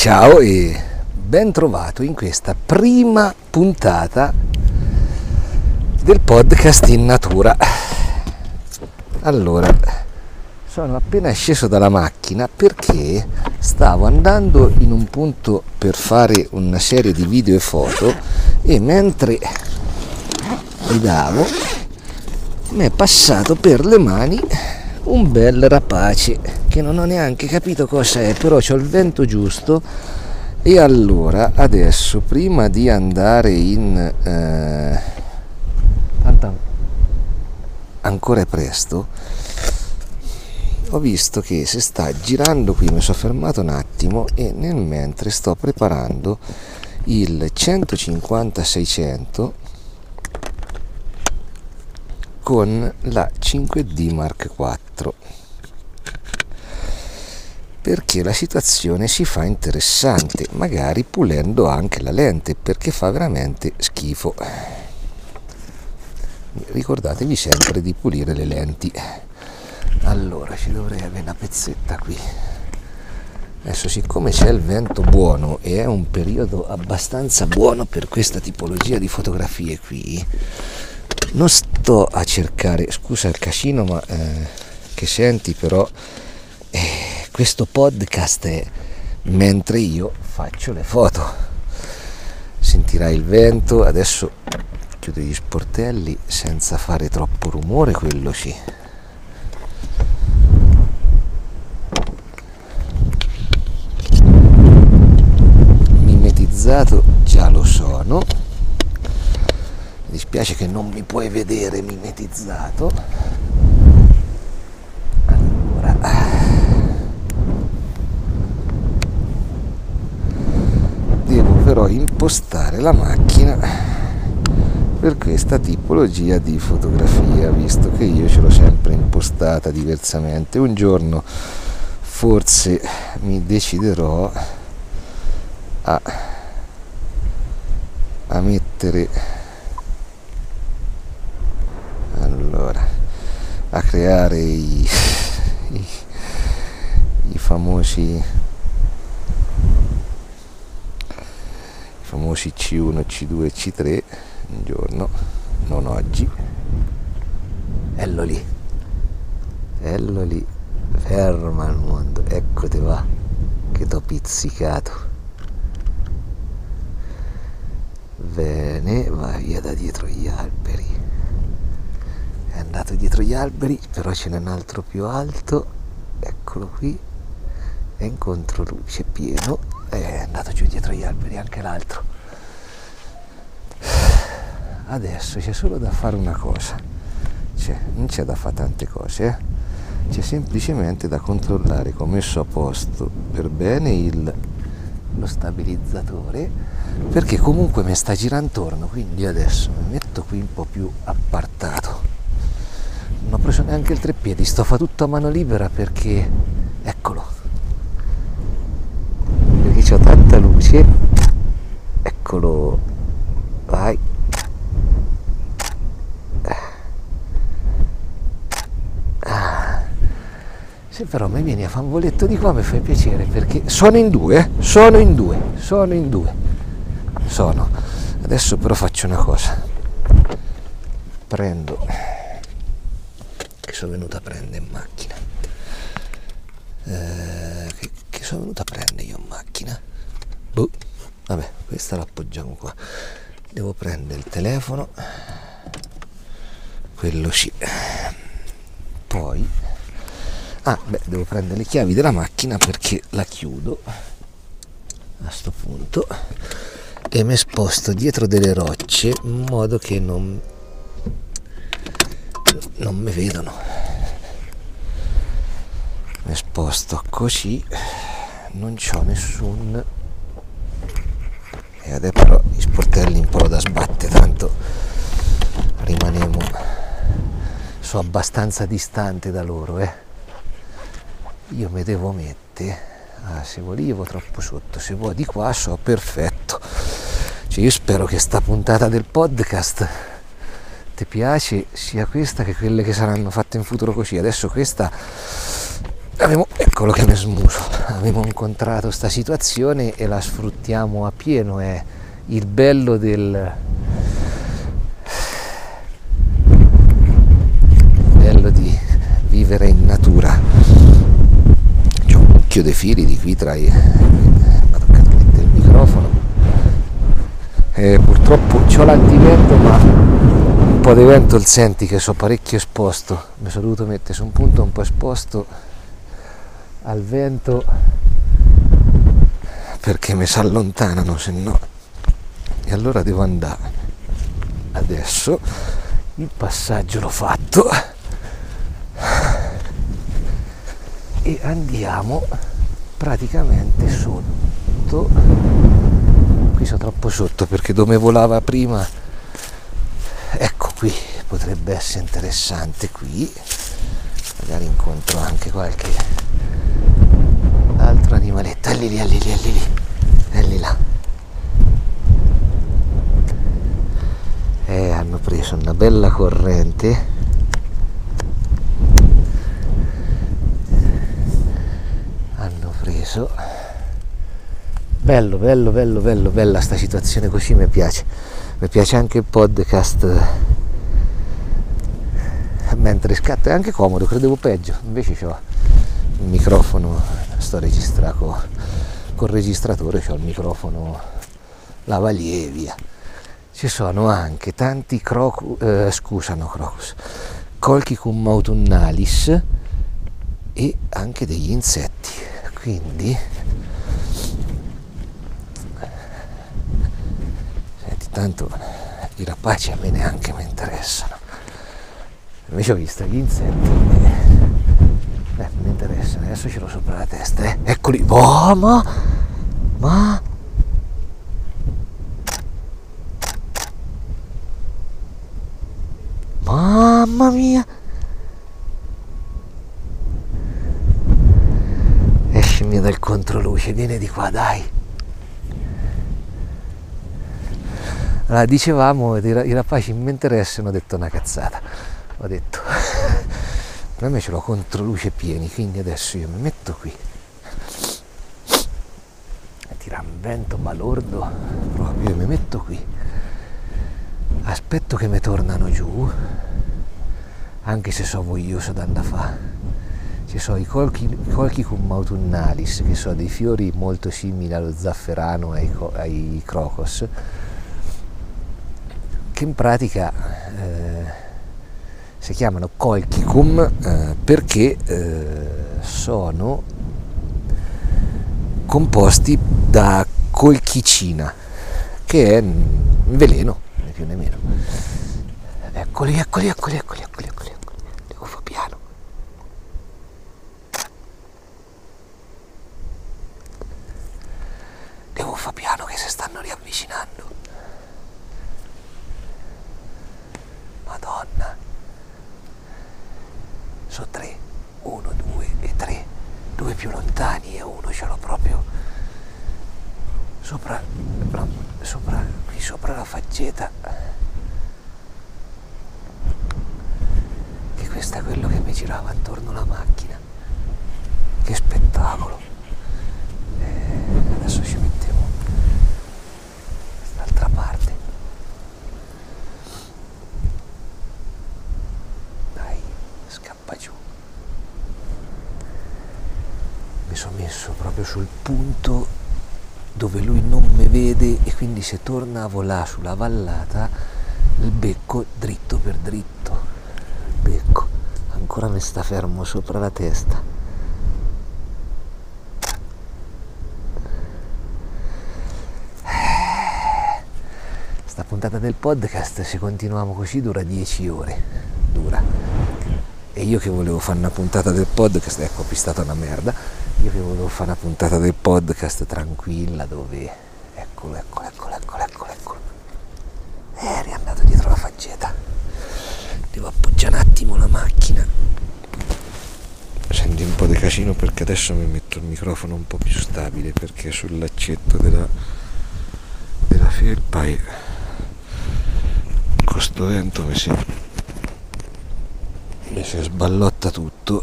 Ciao e ben trovato in questa prima puntata del podcast in natura. Allora, sono appena sceso dalla macchina perché stavo andando in un punto per fare una serie di video e foto e mentre guidavo mi è passato per le mani un bel rapace che non ho neanche capito cosa è, però ho il vento giusto. E allora adesso prima di andare in eh, ancora è presto. Ho visto che si sta girando qui mi sono fermato un attimo e nel mentre sto preparando il 150 600 con la 5D Mark IV perché la situazione si fa interessante, magari pulendo anche la lente perché fa veramente schifo. Ricordatevi sempre di pulire le lenti. Allora ci dovrei avere una pezzetta qui. Adesso siccome c'è il vento buono e è un periodo abbastanza buono per questa tipologia di fotografie qui, non sto a cercare, scusa il casino ma eh, che senti però eh, questo podcast è mentre io faccio le foto. Sentirai il vento adesso chiudo gli sportelli senza fare troppo rumore quello sì. Mimetizzato già lo sono mi dispiace che non mi puoi vedere mimetizzato. Allora. Devo però impostare la macchina per questa tipologia di fotografia visto che io ce l'ho sempre impostata diversamente. Un giorno forse mi deciderò a, a mettere allora a creare i, i, i famosi i famosi C1, C2 e C3 un giorno, non oggi. Ello lì, ello lì, ferma il mondo, ecco te va, che t'ho pizzicato. Bene, va via da dietro gli alberi andato dietro gli alberi però ce n'è un altro più alto. Eccolo qui. È in controluce pieno. È andato giù dietro gli alberi anche l'altro. Adesso c'è solo da fare una cosa. Cioè, non c'è da fare tante cose eh? c'è semplicemente da controllare come ho messo a posto per bene il, lo stabilizzatore perché comunque mi sta girando intorno quindi adesso mi metto qui un po' più appartato neanche il treppiedi, sto fa tutto a mano libera perché eccolo. Perché ho tanta luce. Eccolo. Vai. Ah. se però mi vieni a fare un voletto di qua mi fai piacere perché sono in due eh? sono in due sono in due. Sono. Adesso però faccio una cosa. Prendo sono venuto a prendere in macchina? Eh, che, che, sono venuto a prendere io in macchina? Boh, vabbè, questa la appoggiamo qua. Devo prendere il telefono, quello sì. Poi, ah, beh, devo prendere le chiavi della macchina perché la chiudo a sto punto e mi sposto dietro delle rocce in modo che non non mi vedono mi sposto così non c'ho nessun e adesso però gli sportelli un po' da sbatte tanto rimaniamo sono abbastanza distante da loro eh. io mi devo mettere ah, se volevo troppo sotto se vuoi di qua so perfetto cioè, io spero che sta puntata del podcast ti piace sia questa che quelle che saranno fatte in futuro così. Adesso questa ecco, Eccolo che mi smuso. Abbiamo incontrato questa situazione e la sfruttiamo a pieno. È il bello del, bello di vivere in natura. C'è un mucchio di fili di qui tra i. Toccato mettere il microfono. E purtroppo ho l'antivento ma un po' di vento il senti che sono parecchio esposto. Mi sono dovuto mettere su un punto un po' esposto al vento perché mi si allontanano se no. E allora devo andare. Adesso il passaggio l'ho fatto. E andiamo praticamente sotto. Qui sono troppo sotto perché dove volava prima ecco qui potrebbe essere interessante qui. Magari incontro anche qualche animaletto, è lì lì, è lì lì, è lì lì, è lì là. E hanno preso una bella corrente. Hanno preso. Bello, bello, bello, bello, bella sta situazione così mi piace. Mi piace anche il podcast mentre scatto, è anche comodo, credevo peggio, invece ho il microfono sto registrando col registratore ho il microfono lavalier ci sono anche tanti crocus eh, scusano crocus colchicum autunnalis e anche degli insetti. Quindi senti tanto i rapaci a me neanche mi interessano invece ho visto gli insetti eh, interessa, adesso ce l'ho sopra la testa, eh. Eccoli. Oh, ma... Ma... Mamma mia! Escimi dal controluce, vieni di qua, dai. Allora, dicevamo, i rapaci mi interessano, ho detto una cazzata. Ho detto per me ce l'ho controluce pieni quindi adesso io mi metto qui. Tira un vento balordo proprio io mi metto qui. Aspetto che mi tornano giù anche se so voglioso da andare ci sono i colchi, colchicum autunnalis che sono dei fiori molto simili allo zafferano ai, ai crocos che in pratica eh, si chiamano colchicum eh, perché eh, sono composti da colchicina che è un veleno né più né meno. Eccoli eccoli eccoli eccoli eccoli eccoli, devo fare piano. Devo fare piano che si stanno riavvicinando madonna sono tre, uno, due e tre, due più lontani e uno ce l'ho proprio sopra, sopra, qui sopra la faggeta. Che questo è quello che mi girava attorno alla macchina. Che spettacolo. Eh, adesso ci mettiamo quest'altra parte. sono messo proprio sul punto dove lui non mi vede e quindi se torna a volare sulla vallata il becco dritto per dritto. Becco ancora mi sta fermo sopra la testa. Sta puntata del podcast se continuiamo così dura 10 ore. Dura. E io che volevo fare una puntata del podcast ecco ho pistato una merda. Io che volevo fare una puntata del podcast tranquilla dove eccolo eccolo eccolo eccolo eh, è riandato dietro la faggeta devo attimo la macchina. Senti un po' di casino perché adesso mi metto il microfono un po' più stabile perché sul laccetto della, della felpa e con sto vento mi si, mi si sballotta tutto.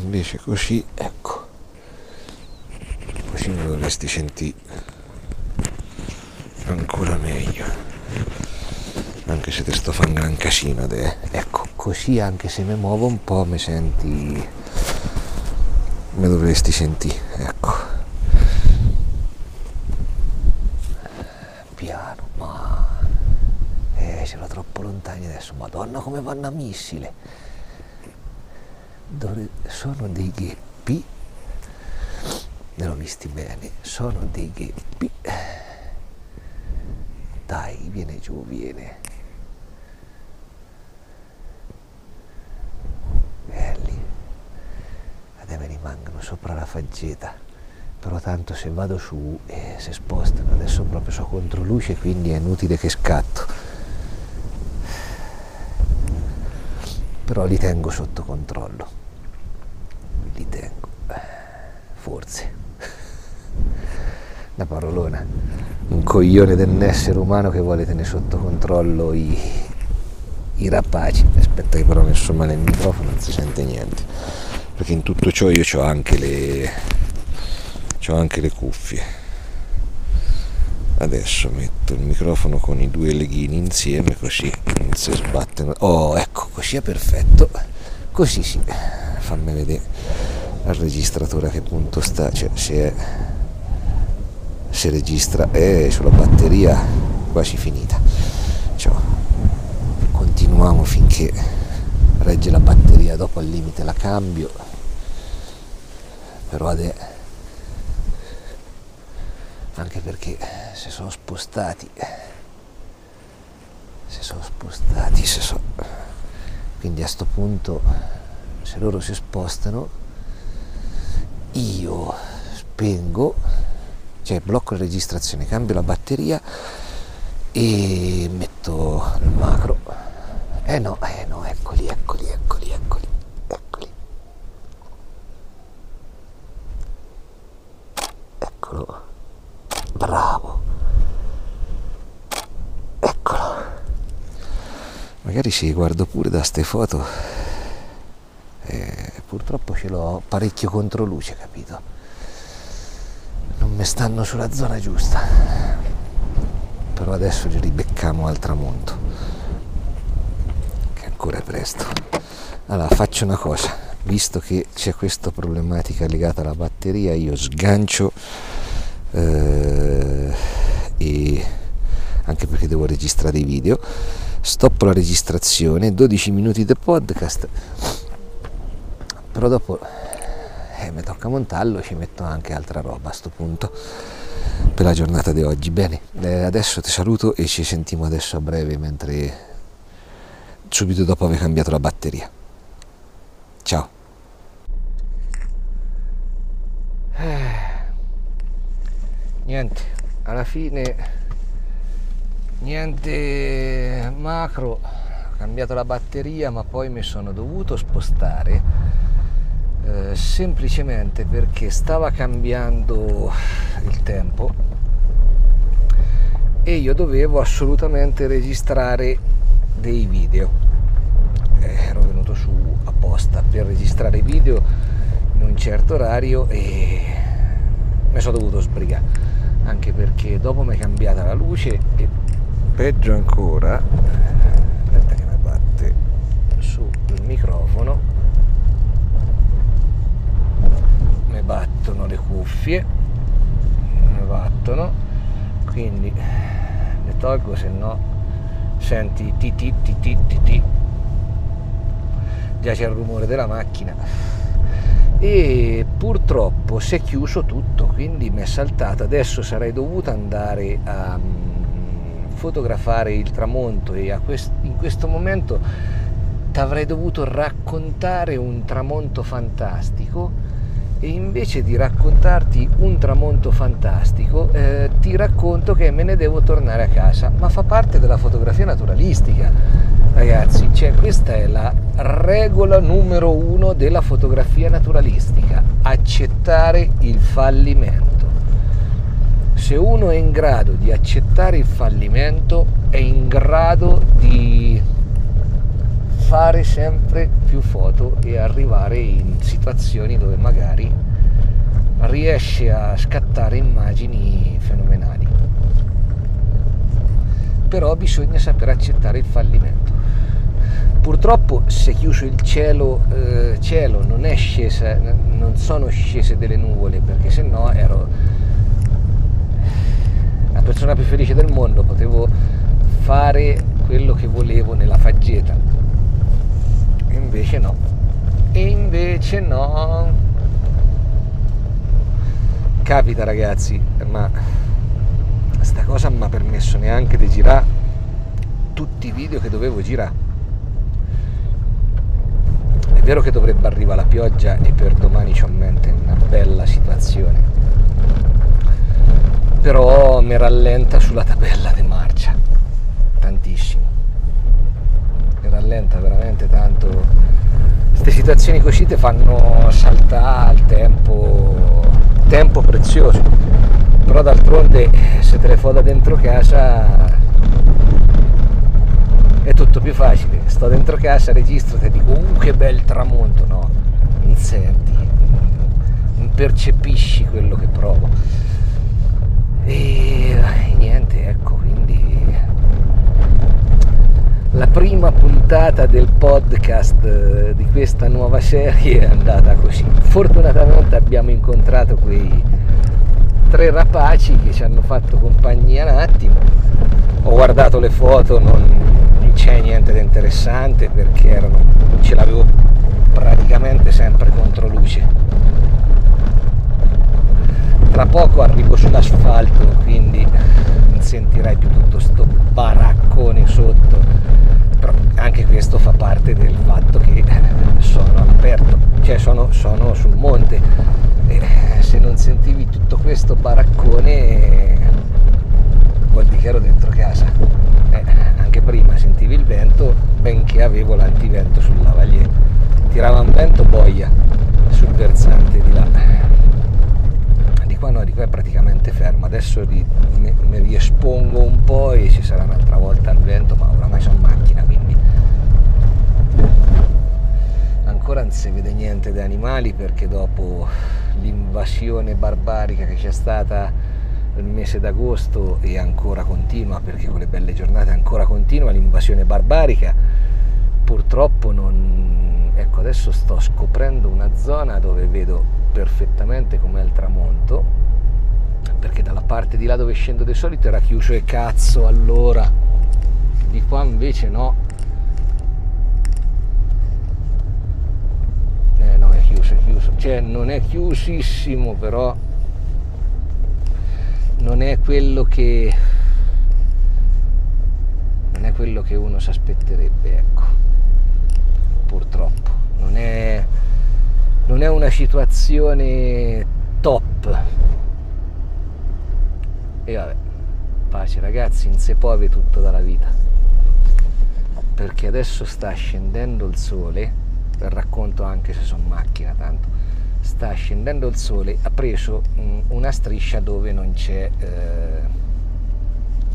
Invece così ecco. Dovresti sentire ancora meglio. Anche se ti sto facendo un gran casino de... ecco così anche se mi muovo un po' mi senti mi dovresti sentire ecco. Piano ma eh, c'era troppo lontani adesso. Madonna come vanno a missile. Dove... sono dei gheppi? Ne l'ho visti bene, sono dei gheppi. Dai, viene giù, viene. Belli. Adesso mi rimangono sopra la faggeta. Però tanto se vado su eh, si spostano. Adesso proprio so contro luce, quindi è inutile che scatto. Però li tengo sotto controllo. Li tengo. Forse la parolona, un coglione dell'essere umano che vuole tenere sotto controllo i, i rapaci. Aspetta che però messo male il microfono, non si sente niente. Perché in tutto ciò io ho anche le, ho anche le cuffie. Adesso metto il microfono con i due leghini insieme così non si sbattono. Oh, ecco, così è perfetto. Così sì. Fammi vedere al registratore a che punto sta, cioè se è si registra e sulla batteria quasi finita cioè, continuiamo finché regge la batteria dopo al limite la cambio però adesso anche perché si sono spostati si sono spostati si sono... quindi a questo punto se loro si spostano io spengo cioè blocco la registrazione, cambio la batteria e metto il macro. Eh no, eh no, eccoli, eccoli, eccoli, eccoli. Eccolo. Bravo. Eccolo. Magari si guardo pure da ste foto. Eh, purtroppo ce l'ho parecchio contro luce, capito? non mi stanno sulla zona giusta però adesso li ribecchiamo al tramonto che ancora è presto allora faccio una cosa visto che c'è questa problematica legata alla batteria io sgancio eh, e anche perché devo registrare i video stoppo la registrazione 12 minuti di podcast però dopo eh, mi tocca montarlo, ci metto anche altra roba a sto punto per la giornata di oggi. Bene, eh, adesso ti saluto e ci sentiamo adesso a breve mentre subito dopo aver cambiato la batteria. Ciao. Eh, niente, alla fine niente macro, ho cambiato la batteria ma poi mi sono dovuto spostare eh, semplicemente perché stava cambiando il tempo e io dovevo assolutamente registrare dei video. Eh, ero venuto su apposta per registrare video in un certo orario e mi sono dovuto sbrigare, anche perché dopo mi è cambiata la luce peggio ancora, aspetta che mi batte sul microfono. Mi battono le cuffie. Mi battono. Quindi le tolgo se no senti ti ti ti ti ti ti. Già c'è il rumore della macchina. E purtroppo si è chiuso tutto quindi mi è saltata. Adesso sarei dovuta andare a fotografare il tramonto e quest- in questo momento ti avrei dovuto raccontare un tramonto fantastico e invece di raccontarti un tramonto fantastico eh, ti racconto che me ne devo tornare a casa ma fa parte della fotografia naturalistica. Ragazzi cioè questa è la regola numero uno della fotografia naturalistica accettare il fallimento se uno è in grado di accettare il fallimento è in grado di fare sempre più foto e arrivare in situazioni dove magari riesce a scattare immagini fenomenali. Però bisogna saper accettare il fallimento. Purtroppo è chiuso il cielo, eh, cielo non, scesa, non sono scese delle nuvole perché se no ero persona più felice del mondo, potevo fare quello che volevo nella faggeta. E invece no. E invece no. Capita ragazzi, ma sta cosa mi ha permesso neanche di girare tutti i video che dovevo girare vero che dovrebbe arrivare la pioggia e per domani c'ho in mente una bella situazione, però mi rallenta sulla tabella di marcia, tantissimo, mi rallenta veramente tanto. Queste situazioni così ti fanno saltare il tempo, tempo prezioso, però d'altronde se te le fai da dentro casa è tutto più facile. Sto dentro casa, registro, ti dico, uh che bel tramonto, no, non senti, non percepisci quello che provo. E niente, ecco, quindi la prima puntata del podcast eh, di questa nuova serie è andata così. Fortunatamente abbiamo incontrato quei tre rapaci che ci hanno fatto compagnia un attimo. Ho guardato le foto, non, c'è niente di interessante perché erano, ce l'avevo praticamente sempre contro luce. Tra poco arrivo sull'asfalto, quindi non sentirai più tutto sto baraccone sotto, però anche questo fa parte del fatto che sono all'aperto, cioè sono, sono sul monte. E se non sentivi tutto questo baraccone vuol dire che ero dentro casa. Anche prima sentivi il vento benché avevo l'antivento sul lavalier. Tirava un vento boia sul versante di là di qua è praticamente fermo. Adesso mi, mi riespongo un po' e ci sarà un'altra volta il vento ma oramai sono macchina quindi. Ancora non si vede niente di animali perché dopo l'invasione barbarica che c'è stata il mese d'agosto e ancora continua, perché con le belle giornate ancora continua l'invasione barbarica, purtroppo non... Ecco, adesso sto scoprendo una zona dove vedo perfettamente com'è il tramonto, perché dalla parte di là dove scendo di solito era chiuso e cazzo allora, di qua invece no. Eh no, è chiuso, è chiuso, cioè non è chiusissimo però non è quello che non è quello che uno si aspetterebbe ecco. Purtroppo. Non è, non è una situazione top e vabbè pace ragazzi in se pove tutto dalla vita. Perché adesso sta scendendo il sole racconto anche se sono macchina tanto. Sta scendendo il sole ha preso una striscia dove non c'è eh,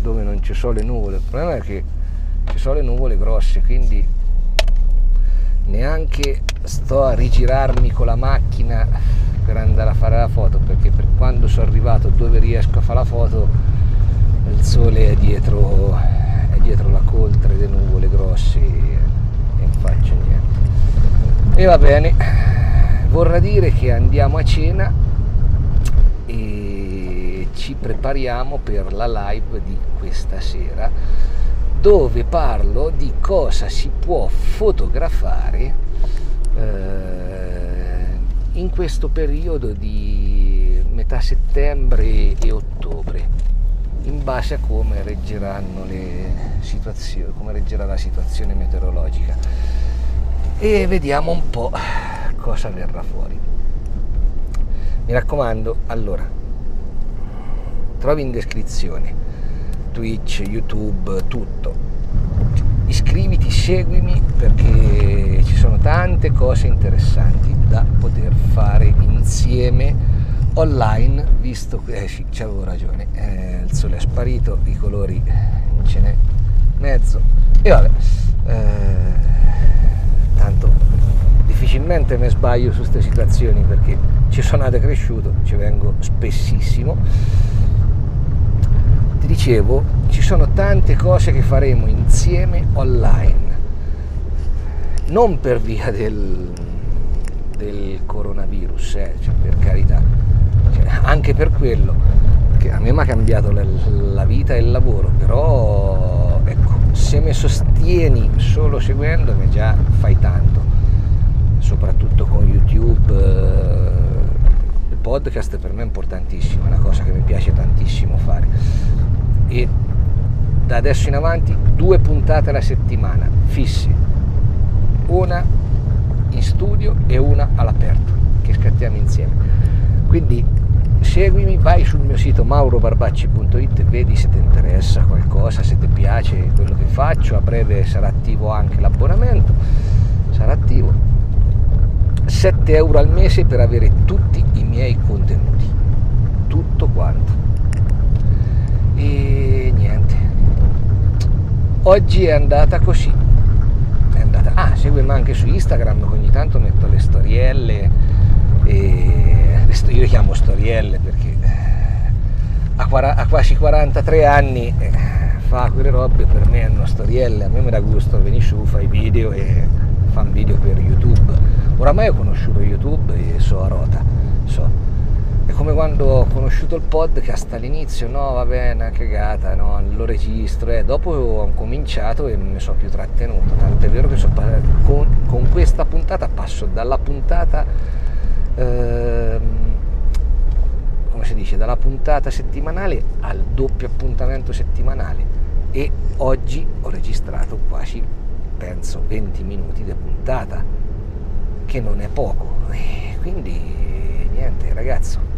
dove non ci sono le nuvole. Il problema è che ci sono le nuvole grosse quindi neanche sto a rigirarmi con la macchina per andare a fare la foto perché per quando sono arrivato dove riesco a fare la foto il sole è dietro è dietro la coltre delle nuvole grosse e non faccio niente. E va bene. Vorrà dire che andiamo a cena e ci prepariamo per la live di questa sera dove parlo di cosa si può fotografare eh, in questo periodo di metà settembre e ottobre in base a come reggeranno le situazioni come reggerà la situazione meteorologica e vediamo un po' cosa verrà fuori. Mi raccomando, allora, trovi in descrizione Twitch, YouTube, tutto. Iscriviti, seguimi perché ci sono tante cose interessanti da poter fare insieme online, visto che eh sì, c'avevo ragione, eh, il sole è sparito, i colori ce n'è mezzo e vabbè, eh, tanto difficilmente mi sbaglio su queste situazioni perché ci sono nato e cresciuto, ci vengo spessissimo. Ti dicevo, ci sono tante cose che faremo insieme online, non per via del, del coronavirus, eh, cioè per carità, cioè, anche per quello, che a me mi ha cambiato la, la vita e il lavoro, però ecco, se mi sostieni solo seguendomi già fai tanto, soprattutto con YouTube. Eh, il podcast per me è importantissimo, è una cosa che mi piace tantissimo fare. E da adesso in avanti due puntate alla settimana, fissi, una in studio e una all'aperto, che scattiamo insieme. Quindi seguimi, vai sul mio sito maurobarbacci.it vedi se ti interessa qualcosa, se ti piace quello che faccio, a breve sarà attivo anche l'abbonamento, sarà attivo. 7 euro al mese per avere tutti i miei contenuti, tutto quanto. E oggi è andata così. È andata, ah, seguimi anche su Instagram, ogni tanto metto le storielle e io le chiamo storielle perché eh, a, quasi 43 anni eh, fa quelle robe per me hanno storielle, a me mi dà gusto venire su, fai video e fa un video per YouTube. Oramai ho conosciuto YouTube e so a rota, so. È come quando ho conosciuto il podcast all'inizio, no vabbè, una cagata, no, lo registro, e eh. dopo ho cominciato e mi sono più trattenuto, tant'è vero che so, con, con questa puntata passo dalla puntata... Ehm, si dice, dalla puntata settimanale al doppio appuntamento settimanale e oggi ho registrato quasi, penso, 20 minuti di puntata, che non è poco. E quindi niente, ragazzo,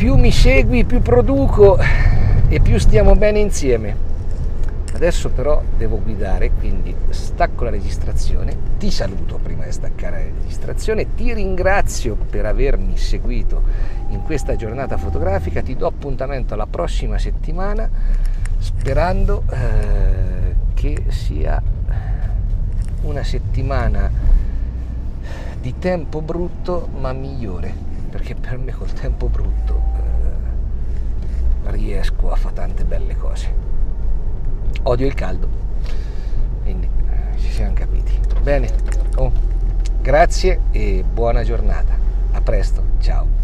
più mi segui, più produco e più stiamo bene insieme. Adesso però devo guidare, quindi stacco la registrazione, ti saluto prima di staccare la registrazione, ti ringrazio per avermi seguito in questa giornata fotografica, ti do appuntamento alla prossima settimana sperando eh, che sia una settimana di tempo brutto ma migliore, perché per me col tempo brutto eh, riesco a fare tante belle cose odio il caldo. Quindi ci siamo capiti. Bene, oh, grazie e buona giornata. A presto, ciao.